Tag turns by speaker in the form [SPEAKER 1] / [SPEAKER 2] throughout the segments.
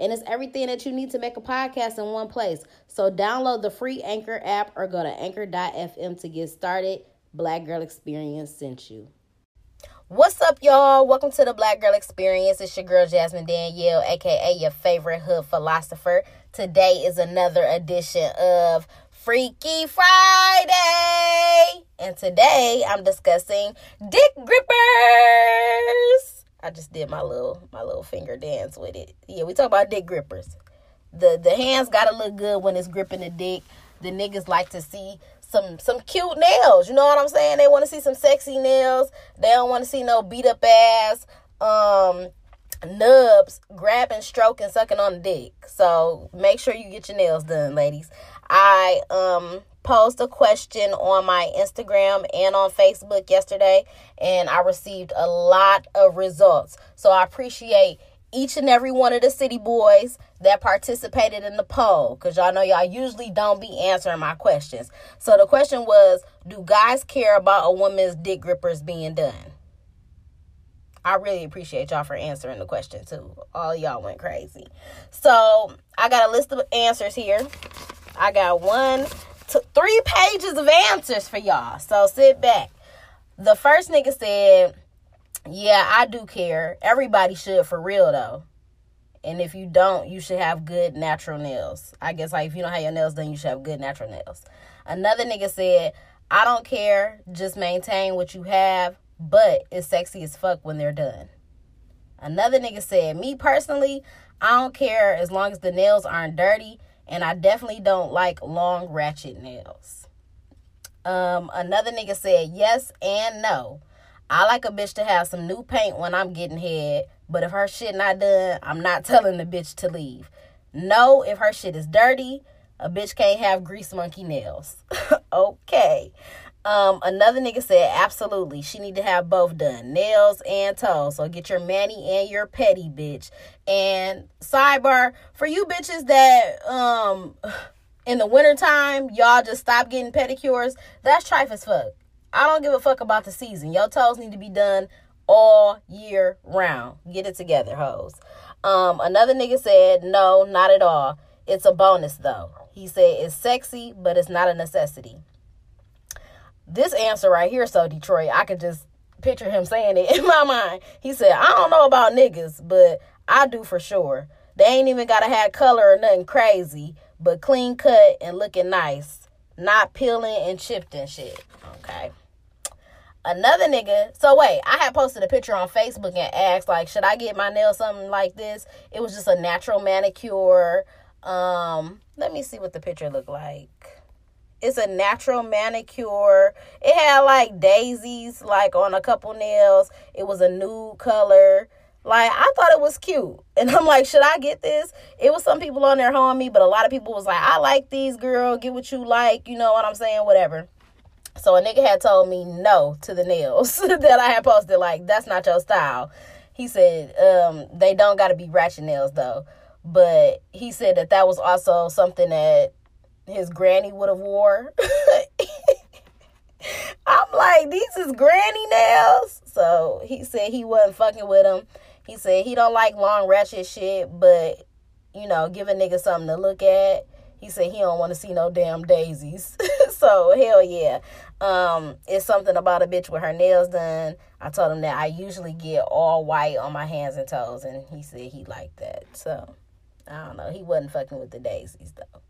[SPEAKER 1] And it's everything that you need to make a podcast in one place. So download the free Anchor app or go to anchor.fm to get started. Black Girl Experience sent you. What's up, y'all? Welcome to the Black Girl Experience. It's your girl Jasmine Danielle, aka your favorite hood philosopher. Today is another edition of Freaky Friday. And today I'm discussing dick grippers. I just did my little my little finger dance with it. Yeah, we talk about dick grippers. The the hands gotta look good when it's gripping the dick. The niggas like to see some some cute nails. You know what I'm saying? They want to see some sexy nails. They don't want to see no beat up ass um nubs grabbing, stroking, sucking on the dick. So make sure you get your nails done, ladies. I um posed a question on my Instagram and on Facebook yesterday, and I received a lot of results. So I appreciate each and every one of the city boys that participated in the poll because y'all know y'all usually don't be answering my questions. So the question was Do guys care about a woman's dick grippers being done? I really appreciate y'all for answering the question too. All y'all went crazy. So I got a list of answers here. I got one, two, three pages of answers for y'all. So sit back. The first nigga said, Yeah, I do care. Everybody should for real though. And if you don't, you should have good natural nails. I guess like if you don't have your nails done, you should have good natural nails. Another nigga said, I don't care, just maintain what you have, but it's sexy as fuck when they're done. Another nigga said, Me personally, I don't care as long as the nails aren't dirty, and I definitely don't like long ratchet nails. Um, another nigga said, Yes and no. I like a bitch to have some new paint when I'm getting head, but if her shit not done, I'm not telling the bitch to leave. No, if her shit is dirty, a bitch can't have grease monkey nails. okay. Um, another nigga said absolutely. She need to have both done, nails and toes. So get your manny and your petty, bitch. And sidebar for you bitches that um in the wintertime y'all just stop getting pedicures. That's trife as fuck. I don't give a fuck about the season. Your toes need to be done all year round. Get it together, hoes. Um, another nigga said, no, not at all. It's a bonus though. He said it's sexy, but it's not a necessity. This answer right here, so Detroit, I could just picture him saying it in my mind. He said, I don't know about niggas, but I do for sure. They ain't even gotta have color or nothing crazy, but clean cut and looking nice. Not peeling and chipped and shit. Okay. Another nigga, so wait, I had posted a picture on Facebook and asked, like, should I get my nails something like this? It was just a natural manicure. Um, let me see what the picture looked like. It's a natural manicure. It had like daisies, like on a couple nails. It was a nude color. Like I thought it was cute. And I'm like, should I get this? It was some people on there holding me, but a lot of people was like, I like these, girl. Get what you like. You know what I'm saying? Whatever. So a nigga had told me no to the nails that I had posted. Like, that's not your style. He said, um, they don't got to be ratchet nails though. But he said that that was also something that his granny would have wore. I'm like, these is granny nails. So he said he wasn't fucking with him. He said he don't like long ratchet shit, but you know, give a nigga something to look at. He said he don't want to see no damn daisies. so hell yeah. Um, it's something about a bitch with her nails done. I told him that I usually get all white on my hands and toes, and he said he liked that. So I don't know. He wasn't fucking with the daisies though.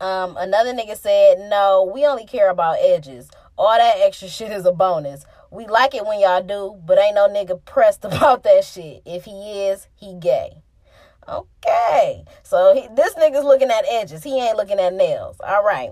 [SPEAKER 1] Um, another nigga said, no, we only care about edges. All that extra shit is a bonus. We like it when y'all do, but ain't no nigga pressed about that shit. If he is, he gay. Okay. So he, this nigga's looking at edges. He ain't looking at nails. All right.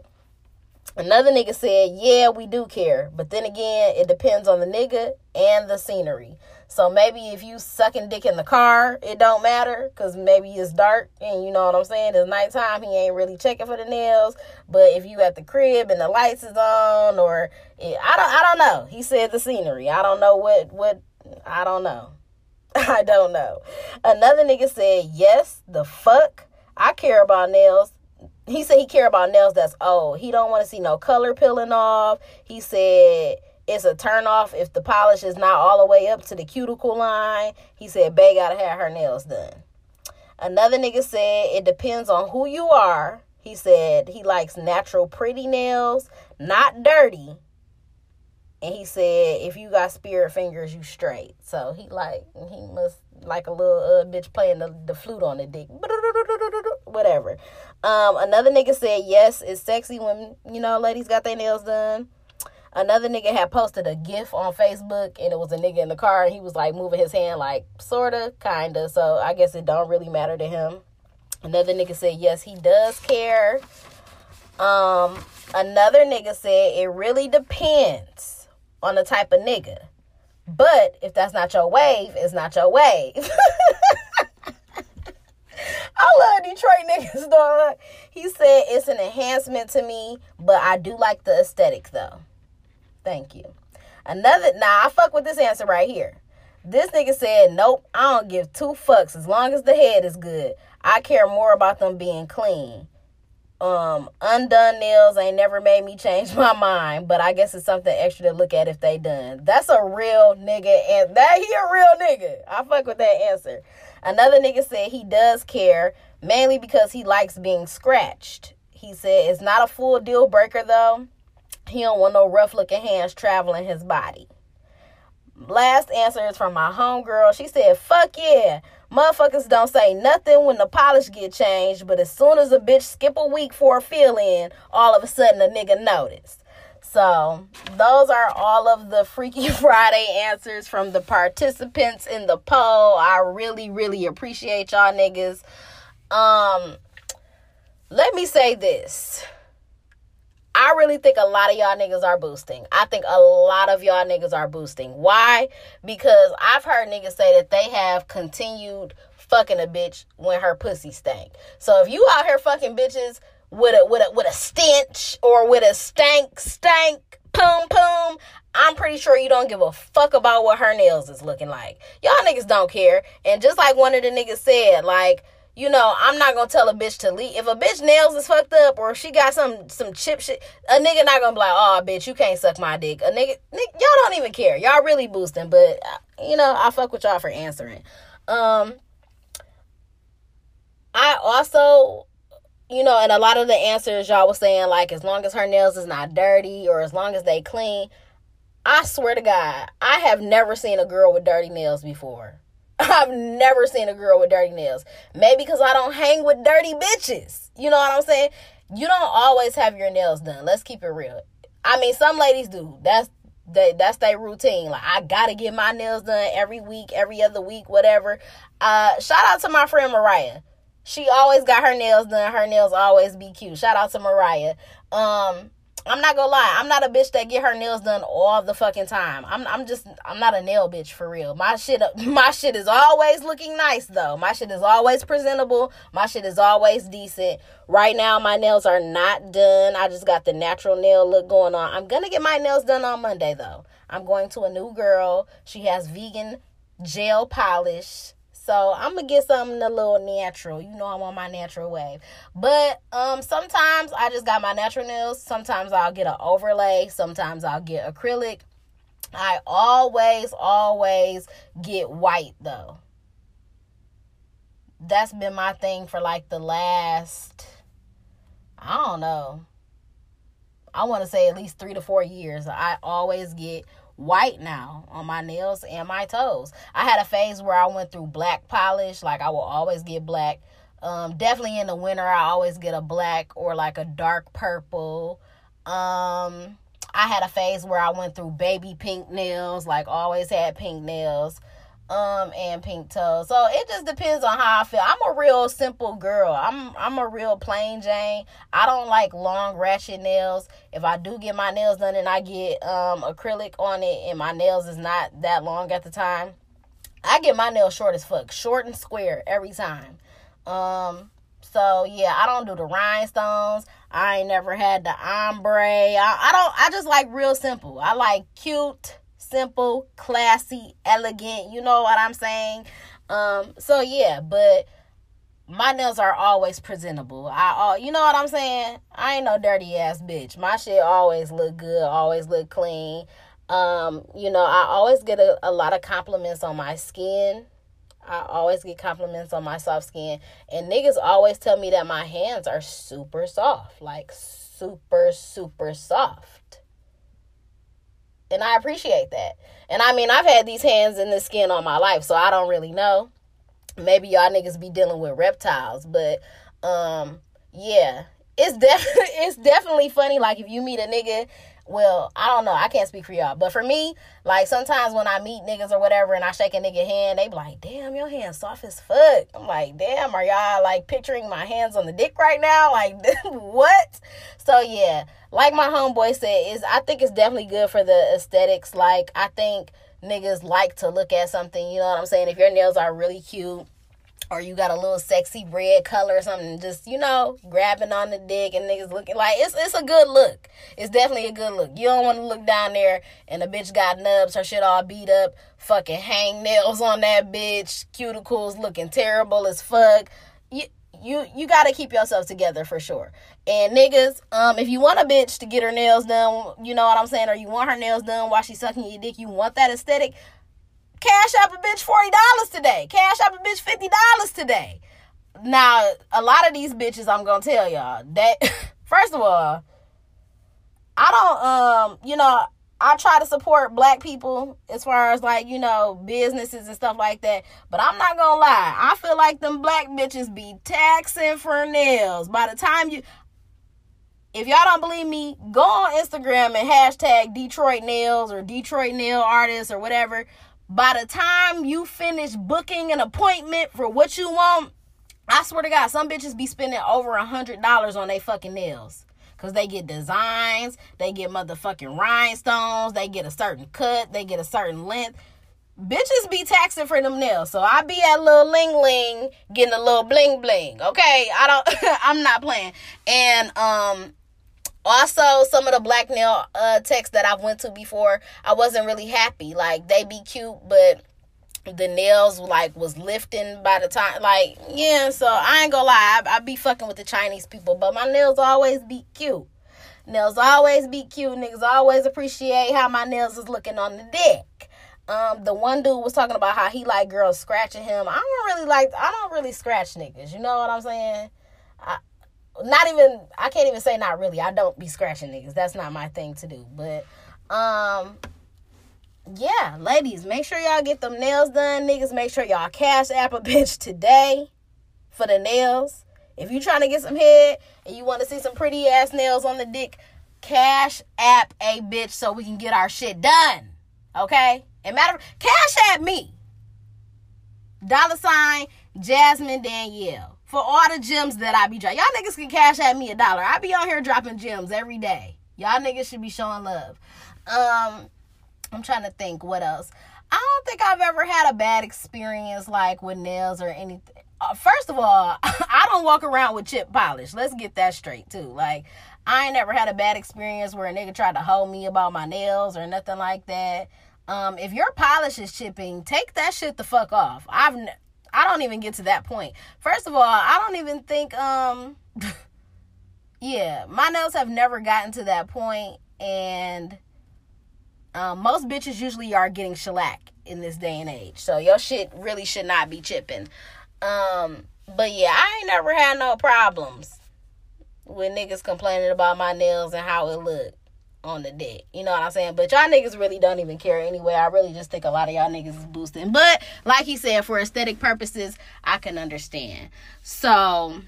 [SPEAKER 1] Another nigga said, Yeah, we do care. But then again, it depends on the nigga and the scenery. So maybe if you sucking dick in the car, it don't matter because maybe it's dark and you know what I'm saying. It's nighttime. He ain't really checking for the nails. But if you at the crib and the lights is on, or it, I don't, I don't know. He said the scenery. I don't know what what. I don't know. I don't know. Another nigga said yes. The fuck. I care about nails. He said he care about nails that's old. He don't want to see no color peeling off. He said it's a turn off if the polish is not all the way up to the cuticle line. He said Bay gotta have her nails done. Another nigga said it depends on who you are. He said he likes natural pretty nails, not dirty. And he said if you got spirit fingers, you straight. So he like he must like a little uh, bitch playing the, the flute on the dick. Whatever. Um, another nigga said yes, it's sexy when you know ladies got their nails done another nigga had posted a gif on Facebook and it was a nigga in the car and he was like moving his hand like sorta, kinda. So I guess it don't really matter to him. Another nigga said yes, he does care. Um, another nigga said it really depends on the type of nigga. But if that's not your wave, it's not your wave. I love Detroit niggas, dog. He said it's an enhancement to me, but I do like the aesthetic though. Thank you. Another, now I fuck with this answer right here. This nigga said, nope, I don't give two fucks as long as the head is good. I care more about them being clean. Um, undone nails ain't never made me change my mind, but I guess it's something extra to look at if they done. That's a real nigga, and that he a real nigga. I fuck with that answer. Another nigga said he does care, mainly because he likes being scratched. He said it's not a full deal breaker though. He don't want no rough looking hands traveling his body. Last answer is from my homegirl. She said, fuck yeah. Motherfuckers don't say nothing when the polish get changed, but as soon as a bitch skip a week for a fill in, all of a sudden a nigga notice. So those are all of the Freaky Friday answers from the participants in the poll. I really, really appreciate y'all niggas. Um, let me say this. I really think a lot of y'all niggas are boosting. I think a lot of y'all niggas are boosting. Why? Because I've heard niggas say that they have continued fucking a bitch when her pussy stank. So if you out here fucking bitches with a with a with a stench or with a stank stank poom poom, I'm pretty sure you don't give a fuck about what her nails is looking like. Y'all niggas don't care. And just like one of the niggas said, like you know, I'm not gonna tell a bitch to leave. If a bitch nails is fucked up or she got some some chip shit, a nigga not gonna be like, oh bitch, you can't suck my dick. A nigga, nigga y'all don't even care. Y'all really boosting, but uh, you know, I fuck with y'all for answering. Um, I also, you know, and a lot of the answers y'all was saying like, as long as her nails is not dirty or as long as they clean. I swear to God, I have never seen a girl with dirty nails before. I've never seen a girl with dirty nails. Maybe because I don't hang with dirty bitches. You know what I'm saying? You don't always have your nails done. Let's keep it real. I mean, some ladies do. That's they, that's their routine. Like I gotta get my nails done every week, every other week, whatever. Uh, shout out to my friend Mariah. She always got her nails done. Her nails always be cute. Shout out to Mariah. Um, I'm not gonna lie. I'm not a bitch that get her nails done all the fucking time. I'm I'm just I'm not a nail bitch for real. My shit my shit is always looking nice though. My shit is always presentable. My shit is always decent. Right now my nails are not done. I just got the natural nail look going on. I'm gonna get my nails done on Monday though. I'm going to a new girl. She has vegan gel polish. So I'm gonna get something a little natural. You know I'm on my natural wave. But um sometimes I just got my natural nails. Sometimes I'll get an overlay. Sometimes I'll get acrylic. I always, always get white though. That's been my thing for like the last I don't know. I want to say at least three to four years. I always get white now on my nails and my toes. I had a phase where I went through black polish, like I will always get black. Um, definitely in the winter, I always get a black or like a dark purple. Um, I had a phase where I went through baby pink nails, like always had pink nails um and pink toes. So it just depends on how I feel. I'm a real simple girl. I'm I'm a real plain Jane. I don't like long ratchet nails. If I do get my nails done and I get um acrylic on it and my nails is not that long at the time, I get my nails short as fuck, short and square every time. Um, so yeah, I don't do the rhinestones. I ain't never had the ombre. I, I don't. I just like real simple. I like cute, simple, classy, elegant. You know what I'm saying? Um. So yeah, but my nails are always presentable. I all you know what I'm saying? I ain't no dirty ass bitch. My shit always look good, always look clean. Um, you know, I always get a, a lot of compliments on my skin. I always get compliments on my soft skin. And niggas always tell me that my hands are super soft. Like super, super soft. And I appreciate that. And I mean, I've had these hands in the skin all my life, so I don't really know maybe y'all niggas be dealing with reptiles, but um yeah, it's definitely it's definitely funny like if you meet a nigga well, I don't know. I can't speak for y'all. But for me, like sometimes when I meet niggas or whatever and I shake a nigga hand, they be like, damn, your hand's soft as fuck. I'm like, damn, are y'all like picturing my hands on the dick right now? Like what? So yeah, like my homeboy said, is I think it's definitely good for the aesthetics. Like I think niggas like to look at something, you know what I'm saying? If your nails are really cute or you got a little sexy red color or something, just, you know, grabbing on the dick and niggas looking like it's it's a good look. It's definitely a good look. You don't want to look down there and a bitch got nubs, her shit all beat up, fucking hang nails on that bitch, cuticles looking terrible as fuck. You, you you gotta keep yourself together for sure. And niggas, um, if you want a bitch to get her nails done, you know what I'm saying, or you want her nails done while she's sucking your dick, you want that aesthetic. Cash App a bitch forty dollars today. Cash App a bitch fifty dollars today. Now, a lot of these bitches, I'm gonna tell y'all that first of all, I don't um, you know, I try to support black people as far as like, you know, businesses and stuff like that. But I'm not gonna lie. I feel like them black bitches be taxing for nails. By the time you if y'all don't believe me, go on Instagram and hashtag Detroit Nails or Detroit Nail Artists or whatever. By the time you finish booking an appointment for what you want, I swear to God, some bitches be spending over a hundred dollars on their fucking nails. Cause they get designs, they get motherfucking rhinestones, they get a certain cut, they get a certain length. Bitches be taxing for them nails. So I be at little ling ling getting a little bling bling. Okay. I don't I'm not playing. And um also some of the black nail uh that I've went to before, I wasn't really happy. Like they be cute, but the nails like was lifting by the time like yeah so i ain't gonna lie. I, I be fucking with the chinese people but my nails always be cute. Nails always be cute. Niggas always appreciate how my nails is looking on the dick. Um the one dude was talking about how he like girls scratching him. I don't really like i don't really scratch niggas. You know what i'm saying? I, not even i can't even say not really i don't be scratching niggas that's not my thing to do but um yeah, ladies, make sure y'all get them nails done. Niggas, make sure y'all cash app a bitch today for the nails. If you trying to get some head and you want to see some pretty ass nails on the dick, cash app a bitch so we can get our shit done. Okay? And matter of cash app me. Dollar sign Jasmine Danielle. For all the gems that I be dropping. Y'all niggas can cash at me a dollar. I be on here dropping gems every day. Y'all niggas should be showing love. Um, I'm trying to think what else. I don't think I've ever had a bad experience like with nails or anything. Uh, first of all, I don't walk around with chip polish. Let's get that straight too. Like I ain't never had a bad experience where a nigga tried to hold me about my nails or nothing like that. Um, if your polish is chipping, take that shit the fuck off. I've I don't even get to that point. First of all, I don't even think um yeah, my nails have never gotten to that point and um, most bitches usually are getting shellac in this day and age. So your shit really should not be chipping. Um, but yeah, I ain't never had no problems with niggas complaining about my nails and how it look on the dick. You know what I'm saying? But y'all niggas really don't even care anyway. I really just think a lot of y'all niggas is boosting. But like he said, for aesthetic purposes, I can understand. So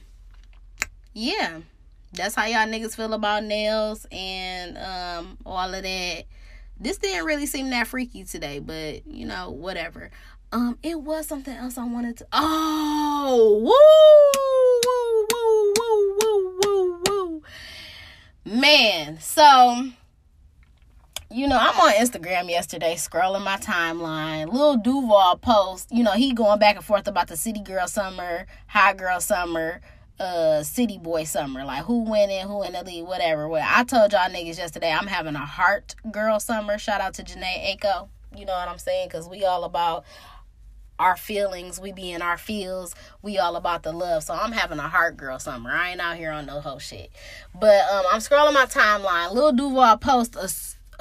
[SPEAKER 1] yeah. That's how y'all niggas feel about nails and um all of that this didn't really seem that freaky today, but you know, whatever. Um, it was something else I wanted to. Oh, woo, woo, woo, woo, woo, woo. Man, so you know, I'm on Instagram yesterday scrolling my timeline. Lil Duval post, you know, he going back and forth about the city girl summer, high girl summer, uh city boy summer. Like who went in, who in the league, whatever. Well, I told y'all niggas yesterday I'm having a heart girl summer. Shout out to Jhené Aiko. You know what I'm saying? Cause we all about our feelings. We be in our feels. We all about the love. So I'm having a heart girl summer. I ain't out here on no whole shit. But um, I'm scrolling my timeline. Lil Duval post a,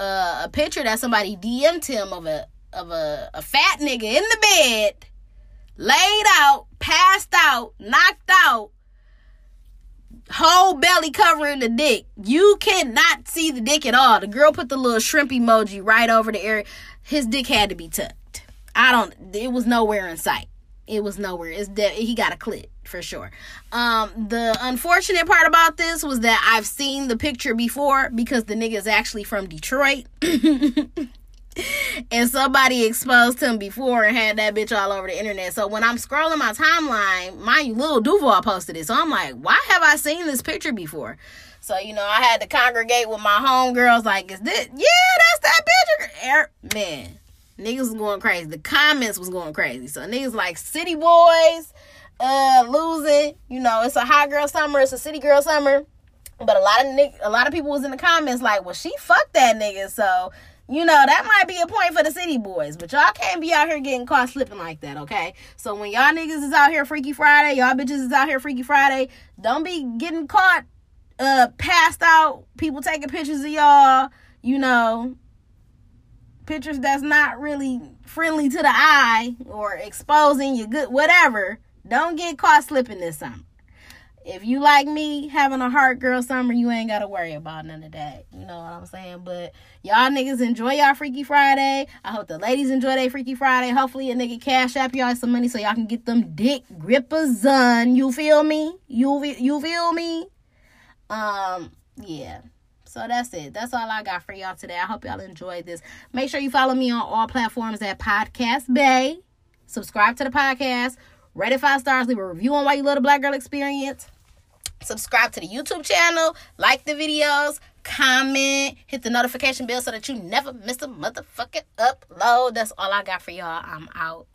[SPEAKER 1] a picture that somebody DM'd him of a of a, a fat nigga in the bed, laid out, passed out, knocked out, whole belly covering the dick. You cannot see the dick at all. The girl put the little shrimp emoji right over the area. His dick had to be tucked. I don't. It was nowhere in sight. It was nowhere. It's de- he got a clit for sure. Um, the unfortunate part about this was that I've seen the picture before because the nigga is actually from Detroit. and somebody exposed him before and had that bitch all over the internet. So when I'm scrolling my timeline, my Lil Duval posted it. So I'm like, why have I seen this picture before? So you know, I had to congregate with my homegirls. Like, is this? Yeah, that's that picture. Man, Niggas was going crazy. The comments was going crazy. So niggas like city boys, uh, losing. You know, it's a hot girl summer. It's a city girl summer. But a lot of nigg- a lot of people was in the comments like, well, she fucked that nigga. So you know that might be a point for the city boys. But y'all can't be out here getting caught slipping like that, okay? So when y'all niggas is out here Freaky Friday, y'all bitches is out here Freaky Friday, don't be getting caught uh passed out. People taking pictures of y'all. You know, pictures that's not really friendly to the eye or exposing your good whatever, don't get caught slipping this summer. If you like me having a hard girl summer, you ain't gotta worry about none of that. You know what I'm saying? But y'all niggas enjoy y'all Freaky Friday. I hope the ladies enjoy their Freaky Friday. Hopefully a nigga cash app y'all some money so y'all can get them dick grippers done. You feel me? You you feel me? Um, yeah. So that's it. That's all I got for y'all today. I hope y'all enjoyed this. Make sure you follow me on all platforms at Podcast Bay. Subscribe to the podcast. Rate it five stars. Leave a review on why you love the Black Girl Experience. Subscribe to the YouTube channel. Like the videos. Comment. Hit the notification bell so that you never miss a motherfucking upload. That's all I got for y'all. I'm out.